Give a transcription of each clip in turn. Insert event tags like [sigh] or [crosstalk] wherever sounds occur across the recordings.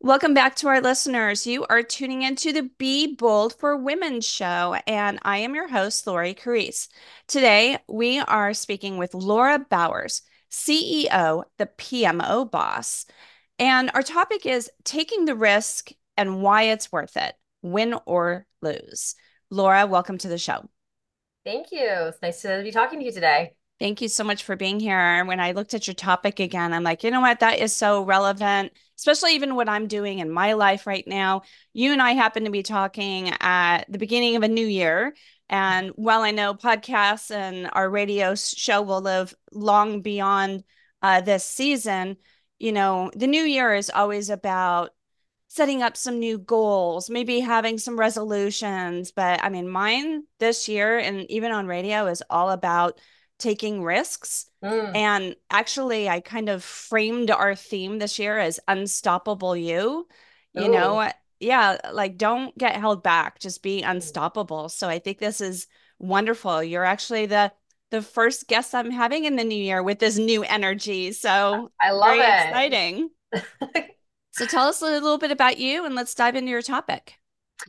Welcome back to our listeners. You are tuning into the Be Bold for Women show, and I am your host, Lori Carrese. Today, we are speaking with Laura Bowers, CEO, the PMO Boss. And our topic is taking the risk and why it's worth it, win or lose. Laura, welcome to the show. Thank you. It's nice to be talking to you today. Thank you so much for being here. When I looked at your topic again, I'm like, you know what? That is so relevant, especially even what I'm doing in my life right now. You and I happen to be talking at the beginning of a new year. And while I know podcasts and our radio show will live long beyond uh, this season, you know, the new year is always about setting up some new goals, maybe having some resolutions. But I mean, mine this year and even on radio is all about taking risks. Mm. And actually, I kind of framed our theme this year as unstoppable you. You Ooh. know, yeah, like don't get held back, just be mm. unstoppable. So I think this is wonderful. You're actually the the first guest I'm having in the new year with this new energy. So I love it. Exciting. [laughs] so tell us a little bit about you and let's dive into your topic.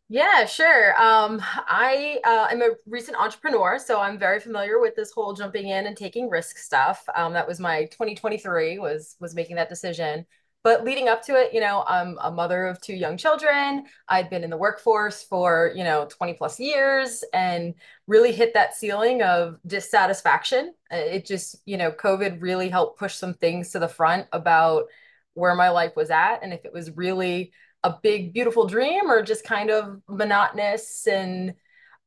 Yeah, sure. Um, I uh, am a recent entrepreneur, so I'm very familiar with this whole jumping in and taking risk stuff. Um, that was my 2023 was was making that decision. But leading up to it, you know, I'm a mother of two young children. I'd been in the workforce for, you know, 20 plus years and really hit that ceiling of dissatisfaction. It just, you know, COVID really helped push some things to the front about where my life was at and if it was really a big, beautiful dream or just kind of monotonous and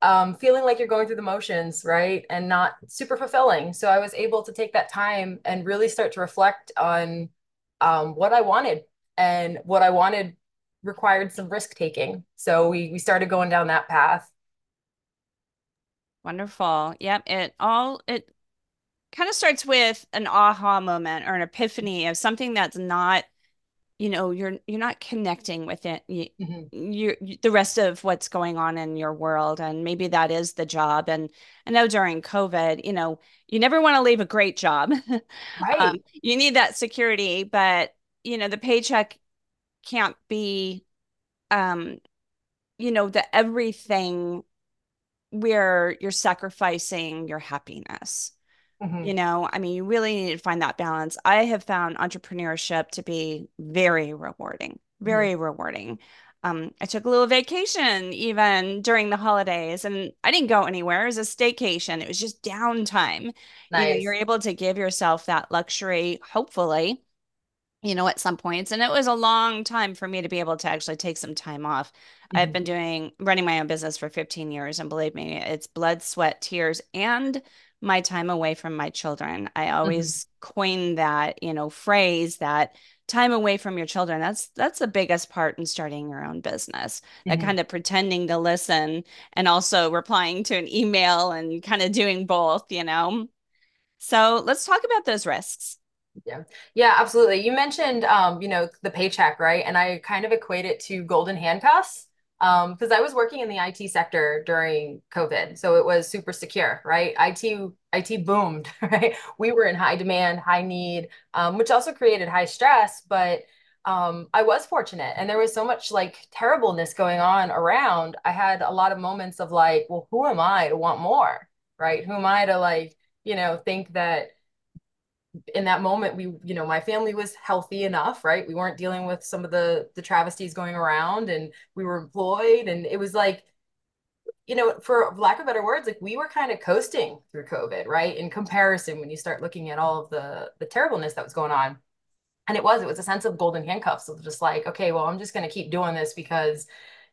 um, feeling like you're going through the motions, right? And not super fulfilling. So I was able to take that time and really start to reflect on um, what I wanted. And what I wanted required some risk taking. So we, we started going down that path. Wonderful. Yep. It all, it kind of starts with an aha moment or an epiphany of something that's not you know you're you're not connecting with it you, mm-hmm. you, the rest of what's going on in your world and maybe that is the job and i know during covid you know you never want to leave a great job. [laughs] Right. um, you need that security but you know the paycheck can't be um you know the everything where you're sacrificing your happiness Mm-hmm. You know, I mean, you really need to find that balance. I have found entrepreneurship to be very rewarding, very mm-hmm. rewarding. Um, I took a little vacation even during the holidays and I didn't go anywhere. It was a staycation. It was just downtime. Nice. You know, you're able to give yourself that luxury, hopefully, you know, at some points. And it was a long time for me to be able to actually take some time off. Mm-hmm. I've been doing running my own business for 15 years. And believe me, it's blood, sweat, tears, and my time away from my children. I always mm-hmm. coin that, you know, phrase that time away from your children. That's that's the biggest part in starting your own business. Mm-hmm. That kind of pretending to listen and also replying to an email and kind of doing both, you know. So let's talk about those risks. Yeah. Yeah, absolutely. You mentioned um, you know, the paycheck, right? And I kind of equate it to golden handcuffs um because i was working in the it sector during covid so it was super secure right? It it boomed [laughs] right? We were in high demand high need um, which also created high stress but um, i was fortunate and there was so much like terribleness going on around. I had a lot of moments of like well who am i to want more right? Who am i to like you know think that in that moment we you know my family was healthy enough right? We weren't dealing with some of the the travesties going around and we were employed and it was like you know for lack of better words like we were kind of coasting through covid right? In comparison when you start looking at all of the the terribleness that was going on. And it was it was a sense of golden handcuffs of just like okay well i'm just going to keep doing this because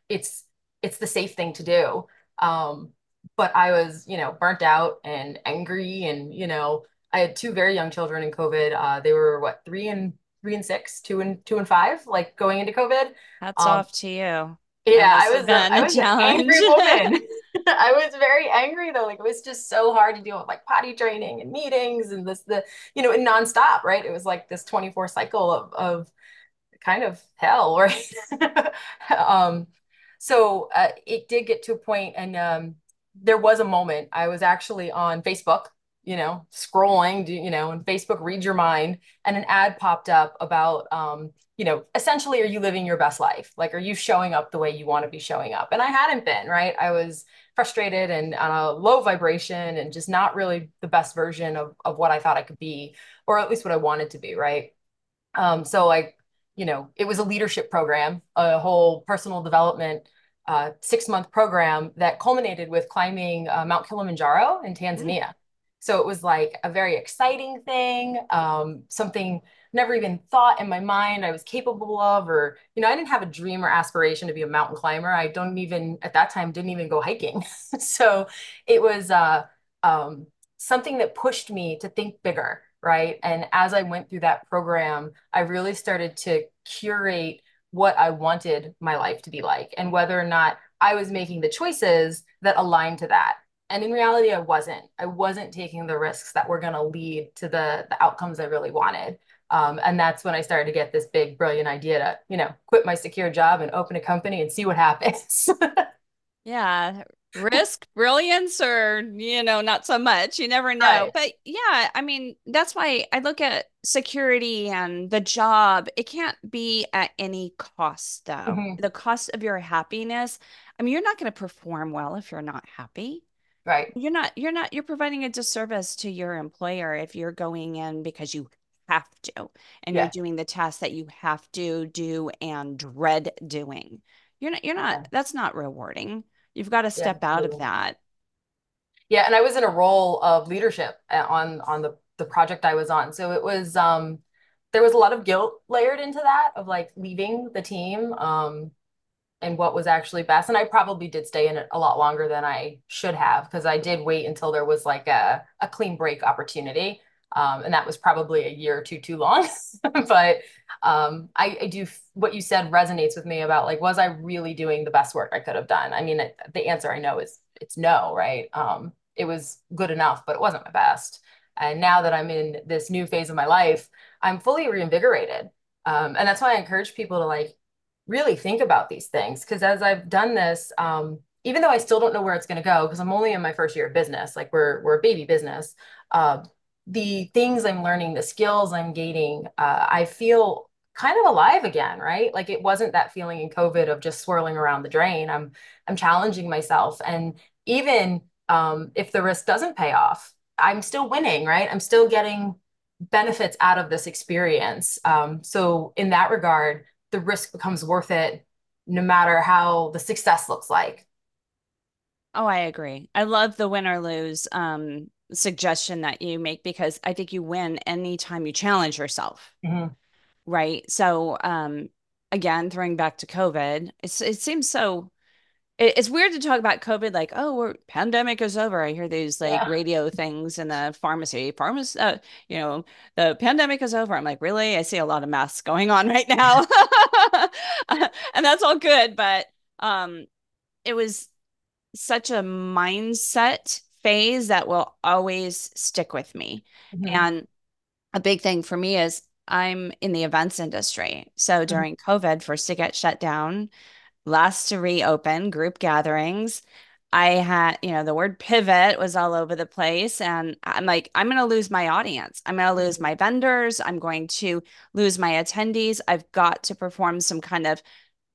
it's it's the safe thing to do. Um but i was you know burnt out and angry and you know I had two very young children in COVID. Uh, they were what three and three and six, two and two and five, like going into COVID. That's um, off to you. Yeah, I was, a, I was an angry woman. [laughs] [laughs] I was very angry though. Like it was just so hard to deal with like potty training and meetings and this the you know and nonstop, right? It was like this 24 cycle of of kind of hell, [laughs] right? um so uh, it did get to a point and um there was a moment I was actually on Facebook you know, scrolling, you know, and Facebook reads your mind, and an ad popped up about, um, you know, essentially, are you living your best life? Like, are you showing up the way you want to be showing up? And I hadn't been, right? I was frustrated and on a low vibration and just not really the best version of, of what I thought I could be, or at least what I wanted to be, right? Um, so like, you know, it was a leadership program, a whole personal development uh, six month program that culminated with climbing uh, Mount Kilimanjaro in Tanzania. Mm. So it was like a very exciting thing, um, something never even thought in my mind I was capable of, or, you know, I didn't have a dream or aspiration to be a mountain climber. I don't even, at that time, didn't even go hiking. [laughs] so it was uh, um, something that pushed me to think bigger, right? And as I went through that program, I really started to curate what I wanted my life to be like and whether or not I was making the choices that aligned to that. And in reality, I wasn't. I wasn't taking the risks that were going to lead to the, the outcomes I really wanted. Um, and that's when I started to get this big, brilliant idea to, you know, quit my secure job and open a company and see what happens. [laughs] yeah risk brilliance or you know not so much you never know right. but yeah i mean that's why i look at security and the job it can't be at any cost though mm-hmm. the cost of your happiness i mean you're not going to perform well if you're not happy right you're not you're not you're providing a disservice to your employer if you're going in because you have to and yeah. you're doing the tasks that you have to do and dread doing you're not you're not yeah. that's not rewarding You've got to step yeah, out of that. Yeah, and I was in a role of leadership uh, on on the the project I was on. So it was um there was a lot of guilt layered into that of like leaving the team um and what was actually best. And I probably did stay in it a lot longer than I should have because I did wait until there was like a, a clean break opportunity. Um, and that was probably a year or two too long. [laughs] but um, I, I, do what you said resonates with me about like, was I really doing the best work I could have done? I mean, it, the answer I know is it's no, right? Um, it was good enough, but it wasn't my best. And now that I'm in this new phase of my life, I'm fully reinvigorated. Um, and that's why I encourage people to like really think about these things. Cause as I've done this, um, even though I still don't know where it's going to go, because I'm only in my first year of business, like we're, we're a baby business, uh, the things I'm learning, the skills I'm gaining, uh, I feel kind of alive again, right? Like it wasn't that feeling in COVID of just swirling around the drain. I'm I'm challenging myself, and even um, if the risk doesn't pay off, I'm still winning, right? I'm still getting benefits out of this experience. Um, so in that regard, the risk becomes worth it, no matter how the success looks like. Oh, I agree. I love the win or lose um, suggestion that you make because I think you win anytime you challenge yourself. Mm-hmm. Right. So, um, again, throwing back to COVID, it's, it seems so, it's weird to talk about COVID like, oh, we're pandemic is over. I hear these like yeah. radio things in the pharmacy, pharmacy, uh, you know, the pandemic is over. I'm like, really? I see a lot of masks going on right now. [laughs] [laughs] and that's all good. But, um, it was such a mindset phase that will always stick with me. Mm-hmm. And a big thing for me is I'm in the events industry. So mm-hmm. during mm-hmm. COVID, first to get shut down, last to reopen, group gatherings. I had, you know, the word pivot was all over the place. And I'm like, I'm going to lose my audience. I'm going to lose my vendors. I'm going to lose my attendees. I've got to perform some kind of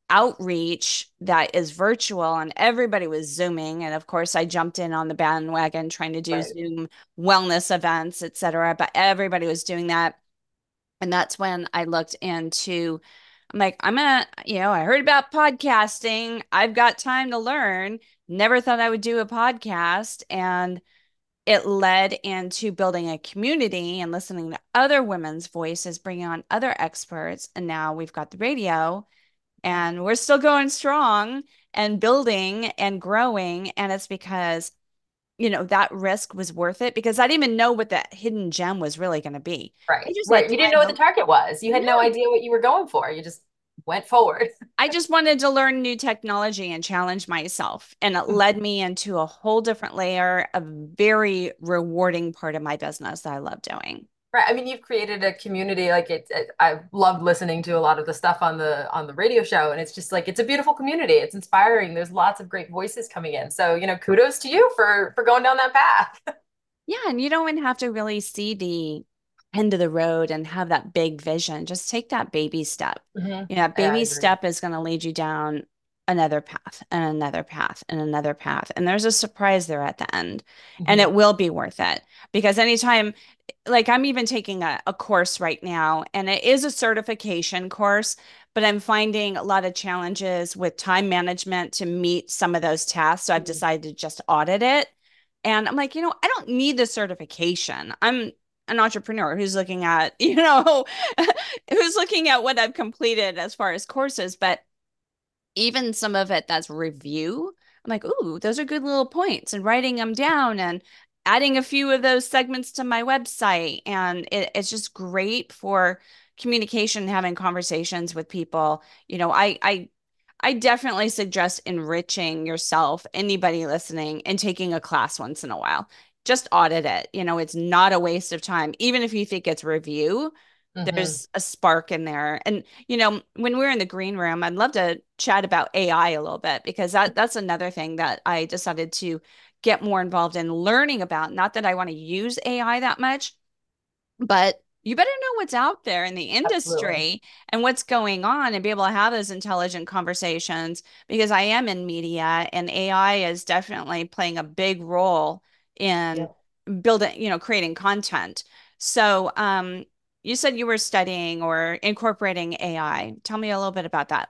outreach that is virtual and everybody was zooming and of course i jumped in on the bandwagon trying to do right. zoom wellness events et cetera. but everybody was doing that and that's when i looked into i'm like i'm gonna you know i heard about podcasting. I've got time to learn. Never thought i would do a podcast. And it led into building a community and listening to other women's voices bringing on other experts. And now we've got the radio and we're still going strong and building and growing. And it's because you know that risk was worth it because I didn't even know what that hidden gem was really going to be. Right. Right. you didn't know what the target was. You had no idea what you were going for. You just went forward. [laughs] I just wanted to learn new technology and challenge myself. And it mm-hmm. led me into a whole different layer of very rewarding part of my business that I love doing. Right. I mean, you've created a community. Like it, it, I've loved listening to a lot of the stuff on the on the radio show, and it's just like it's a beautiful community. It's inspiring. There's lots of great voices coming in. So you know, kudos to you for for going down that path. [laughs] Yeah, and you don't even have to really see the end of the road and have that big vision. Just take that baby step. hmm You know, that Yeah, baby agree. step is going to lead you down another path and another path and another path. And there's a surprise there at the end. And hmm it will be worth it because anytime, like I'm even taking a, a course right now, and it is a certification course, but I'm finding a lot of challenges with time management to meet some of those tasks. So I've hmm decided to just audit it. And I'm like, you know, I don't need the certification. I'm an entrepreneur who's looking at, [laughs] you know, [laughs] who's looking at what I've completed as far as courses, but even some of it that's review, I'm like, ooh, those are good little points and writing them down and adding a few of those segments to my website. And it, it's just great for communication, having conversations with people. You know, I, I, I definitely suggest enriching yourself, anybody listening, and taking a class once in a while. Just audit it. You know, it's not a waste of time. Even if you think it's review, hmm there's a spark in there. And, you know, when we're in the green room, I'd love to chat about AI a little bit because that that's another thing that I decided to get more involved in learning about. Not that I want to use AI that much, but you better know what's out there in the Absolutely. industry and what's going on and be able to have those intelligent conversations because I am in media and AI is definitely playing a big role in Yeah. building, you know, creating content. So, um, you said you were studying or incorporating AI. Tell me a little bit about that.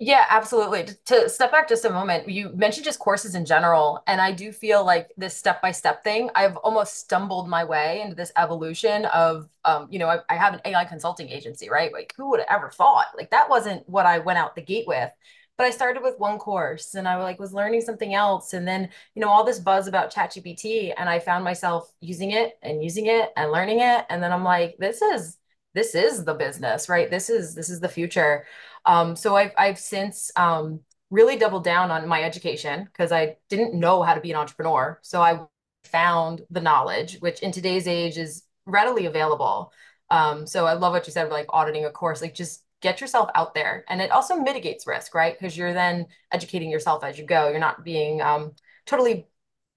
Yeah, absolutely. To step back just a moment, you mentioned just courses in general, and I do feel like this step-by-step thing, I've almost stumbled my way into this evolution of, um, you know, I, I have an AI consulting agency, right? Like, who would have ever thought? Like, that wasn't what I went out the gate with. But I started with one course, and I like was learning something else, and then, you know, all this buzz about ChatGPT, and I found myself using it and using it and learning it, and then I'm like, this is this is the business, right? This is this is the future. Um, so I've I've since um, really doubled down on my education because I didn't know how to be an entrepreneur. So I found the knowledge, which in today's age is readily available. Um, so I love what you said, like auditing a course, like just get yourself out there. And it also mitigates risk, right? Because you're then educating yourself as you go. You're not being um, totally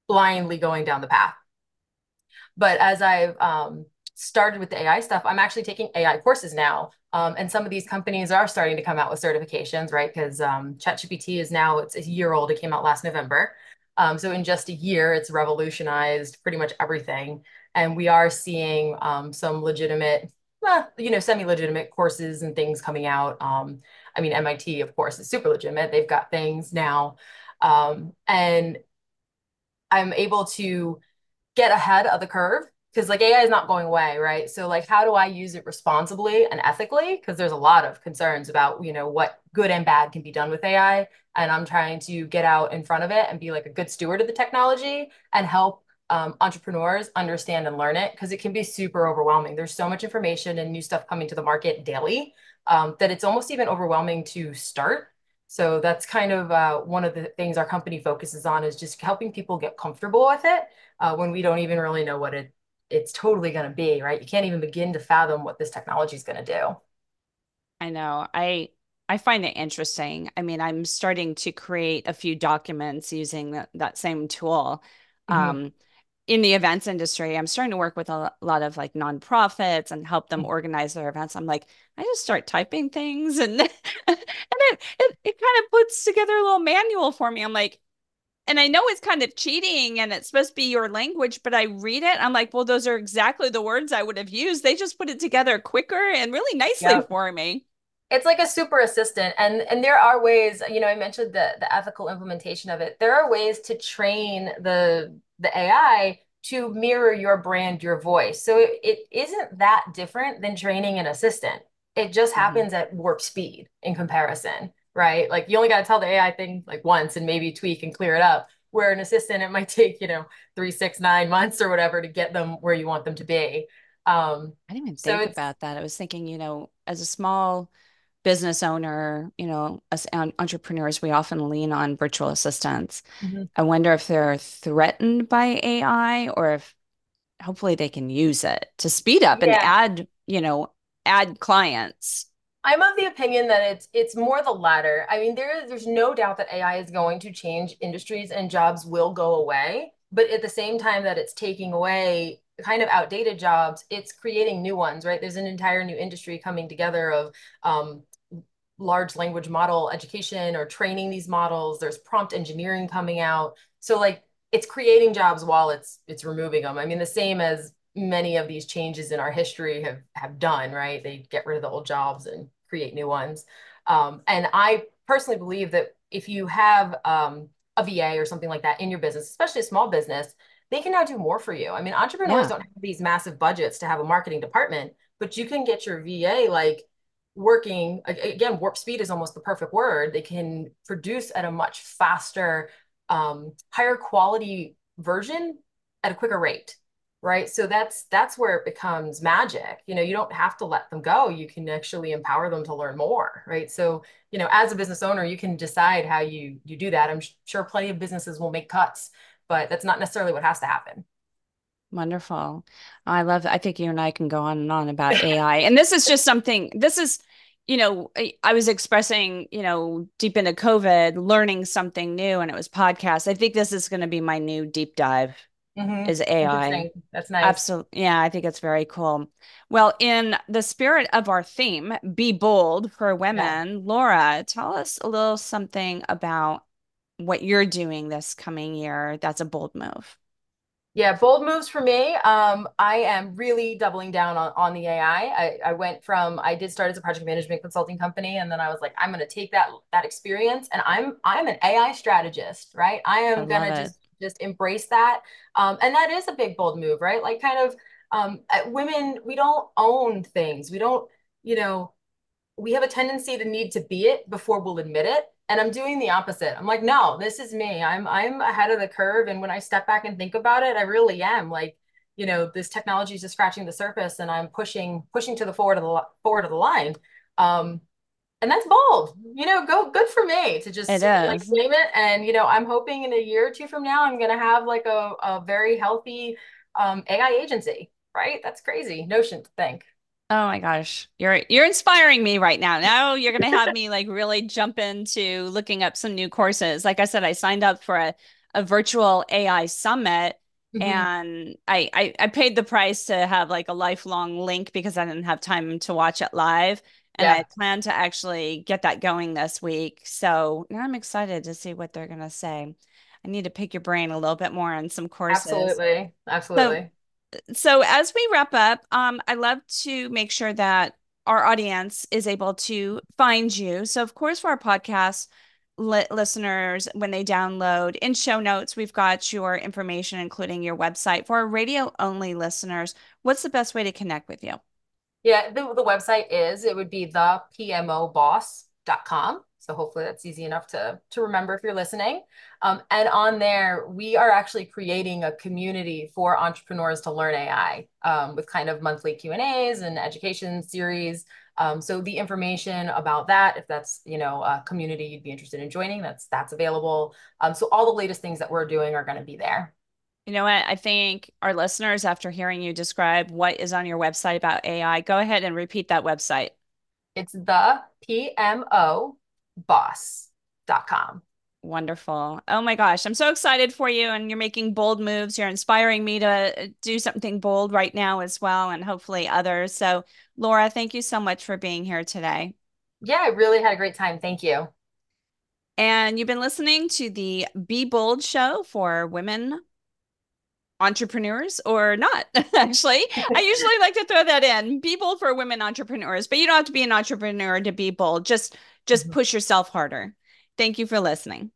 blindly going down the path. But as I've um, started with the AI stuff, I'm actually taking AI courses now. Um, and some of these companies are starting to come out with certifications, right? Because um, ChatGPT is now, it's a year old. It came out last November. Um, so in just a year, it's revolutionized pretty much everything. And we are seeing um, some legitimate, well, you know, semi-legitimate courses and things coming out. Um, I mean, MIT, of course, is super legitimate. They've got things now. Um, and I'm able to get ahead of the curve because like AI is not going away, right? So like how do I use it responsibly and ethically? Because there's a lot of concerns about, you know, what good and bad can be done with AI. And I'm trying to get out in front of it and be like a good steward of the technology and help um, entrepreneurs understand and learn it because it can be super overwhelming. There's so much information and new stuff coming to the market daily um, that it's almost even overwhelming to start. So that's kind of uh, one of the things our company focuses on is just helping people get comfortable with it uh, when we don't even really know what it it's totally going to be, right? You can't even begin to fathom what this technology is going to do. I know. I I find it interesting. I mean, I'm starting to create a few documents using that, that same tool. Mhm. Um, in the events industry, I'm starting to work with a lot of like nonprofits and help them mm. organize their events. I'm like, I just start typing things and [laughs] and it, it it kind of puts together a little manual for me. I'm like, and I know it's kind of cheating and it's supposed to be your language, but I read it. I'm like, well, those are exactly the words I would have used. They just put it together quicker and really nicely Yep. for me. It's like a super assistant. And and there are ways, you know, I mentioned the the ethical implementation of it. There are ways to train the the AI to mirror your brand, your voice. So it, it isn't that different than training an assistant. It just Mhm. happens at warp speed in comparison, right? Like you only got to tell the AI thing like once and maybe tweak and clear it up. Where an assistant, it might [laughs] take, you know, three, six, nine months or whatever to get them where you want them to be. Um, I didn't even so think about that. I was thinking, you know, as a small business owner, you know, as entrepreneurs, we often lean on virtual assistants. Mhm. I wonder if they're threatened by AI or if hopefully they can use it to speed up and add, you know, add clients. I'm of the opinion that it's it's more the latter. I mean, there there's no doubt that AI is going to change industries and jobs will go away. but at the same time that it's taking away kind of outdated jobs, it's creating new ones, right? There's an entire new industry coming together of um, large language model education or training these models. There's prompt engineering coming out. So like it's creating jobs while it's it's removing them. I mean, the same as many of these changes in our history have have done, right? They get rid of the old jobs and create new ones. Um, and I personally believe that if you have um, a VA or something like that in your business, especially a small business, they can now do more for you. I mean, entrepreneurs yeah. don't have these massive budgets to have a marketing department, but you can get your VA like working again warp speed is almost the perfect word. They can produce at a much faster um, higher quality version at a quicker rate right? So that's that's where it becomes magic. You know you don't have to let them go. You can actually empower them to learn more right? So you know as a business owner you can decide how you you do that. I'm sure plenty of businesses will make cuts but that's not necessarily what has to happen Wonderful. I love I think you and I can go on and on about [laughs] AI. And this is just something this is you know, I was expressing, you know, deep into COVID, learning something new, and it was podcast. I think this is going to be my new deep dive. Mm-hmm. Is AI. That's nice. Absolutely. Yeah, I think it's very cool. Well, in the spirit of our theme, be bold for women, yeah. Laura, tell us a little something about what you're doing this coming year. That's a bold move. Yeah, bold moves for me. Um, I am really doubling down on, on the AI. I, I went from I did start as a project management consulting company, and then I was like, I'm going to take that that experience, and I'm I'm an AI strategist, right? I am going to just just embrace that, um, and that is a big bold move, right? Like kind of um, women, we don't own things. We don't, you know, we have a tendency to need to be it before we'll admit it and i'm doing the opposite. I'm like no this is me. I'm i'm ahead of the curve. And when i step back and think about it i really am. Like you know this technology is just scratching the surface and i'm pushing pushing to the forward of the forward of the line. Um and that's bold. You know go good for me to just like name it. And you know i'm hoping in a year or two from now i'm going to have like a, a very healthy um, ai agency right? That's crazy. Notion to think Oh my gosh. You're you're inspiring me right now. Now you're going to have me like really jump into looking up some new courses. Like I said, I signed up for a, a virtual AI summit mm-hmm. and I, I I paid the price to have like a lifelong link because I didn't have time to watch it live. And yeah. I plan to actually get that going this week. So now I'm excited to see what they're going to say. I need to pick your brain a little bit more on some courses. Absolutely. Absolutely. So, so as we wrap up, um, I love to make sure that our audience is able to find you. So, of course, for our podcast li- listeners, when they download in show notes, we've got your information, including your website. For our radio only listeners, what's the best way to connect with you? Yeah, the, the website is it would be the pmoboss.com. So hopefully that's easy enough to, to remember if you're listening. Um, and on there, we are actually creating a community for entrepreneurs to learn AI um, with kind of monthly Q and A's and education series. Um, so the information about that, if that's you know a community you'd be interested in joining, that's that's available. Um, so all the latest things that we're doing are going to be there. You know what? I think our listeners, after hearing you describe what is on your website about AI, go ahead and repeat that website. It's the PMO boss.com. Wonderful. Oh my gosh, I'm so excited for you. And you're making bold moves. You're inspiring me to uh, do something bold right now as well, and hopefully others. So, Laura, thank you so much for being here today. Yeah, I really had a great time. Thank you. And you've been listening to the Be Bold show for women entrepreneurs or not [laughs] actually i usually like to throw that in be bold for women entrepreneurs but you don't have to be an entrepreneur to be bold just just mm-hmm. push yourself harder thank you for listening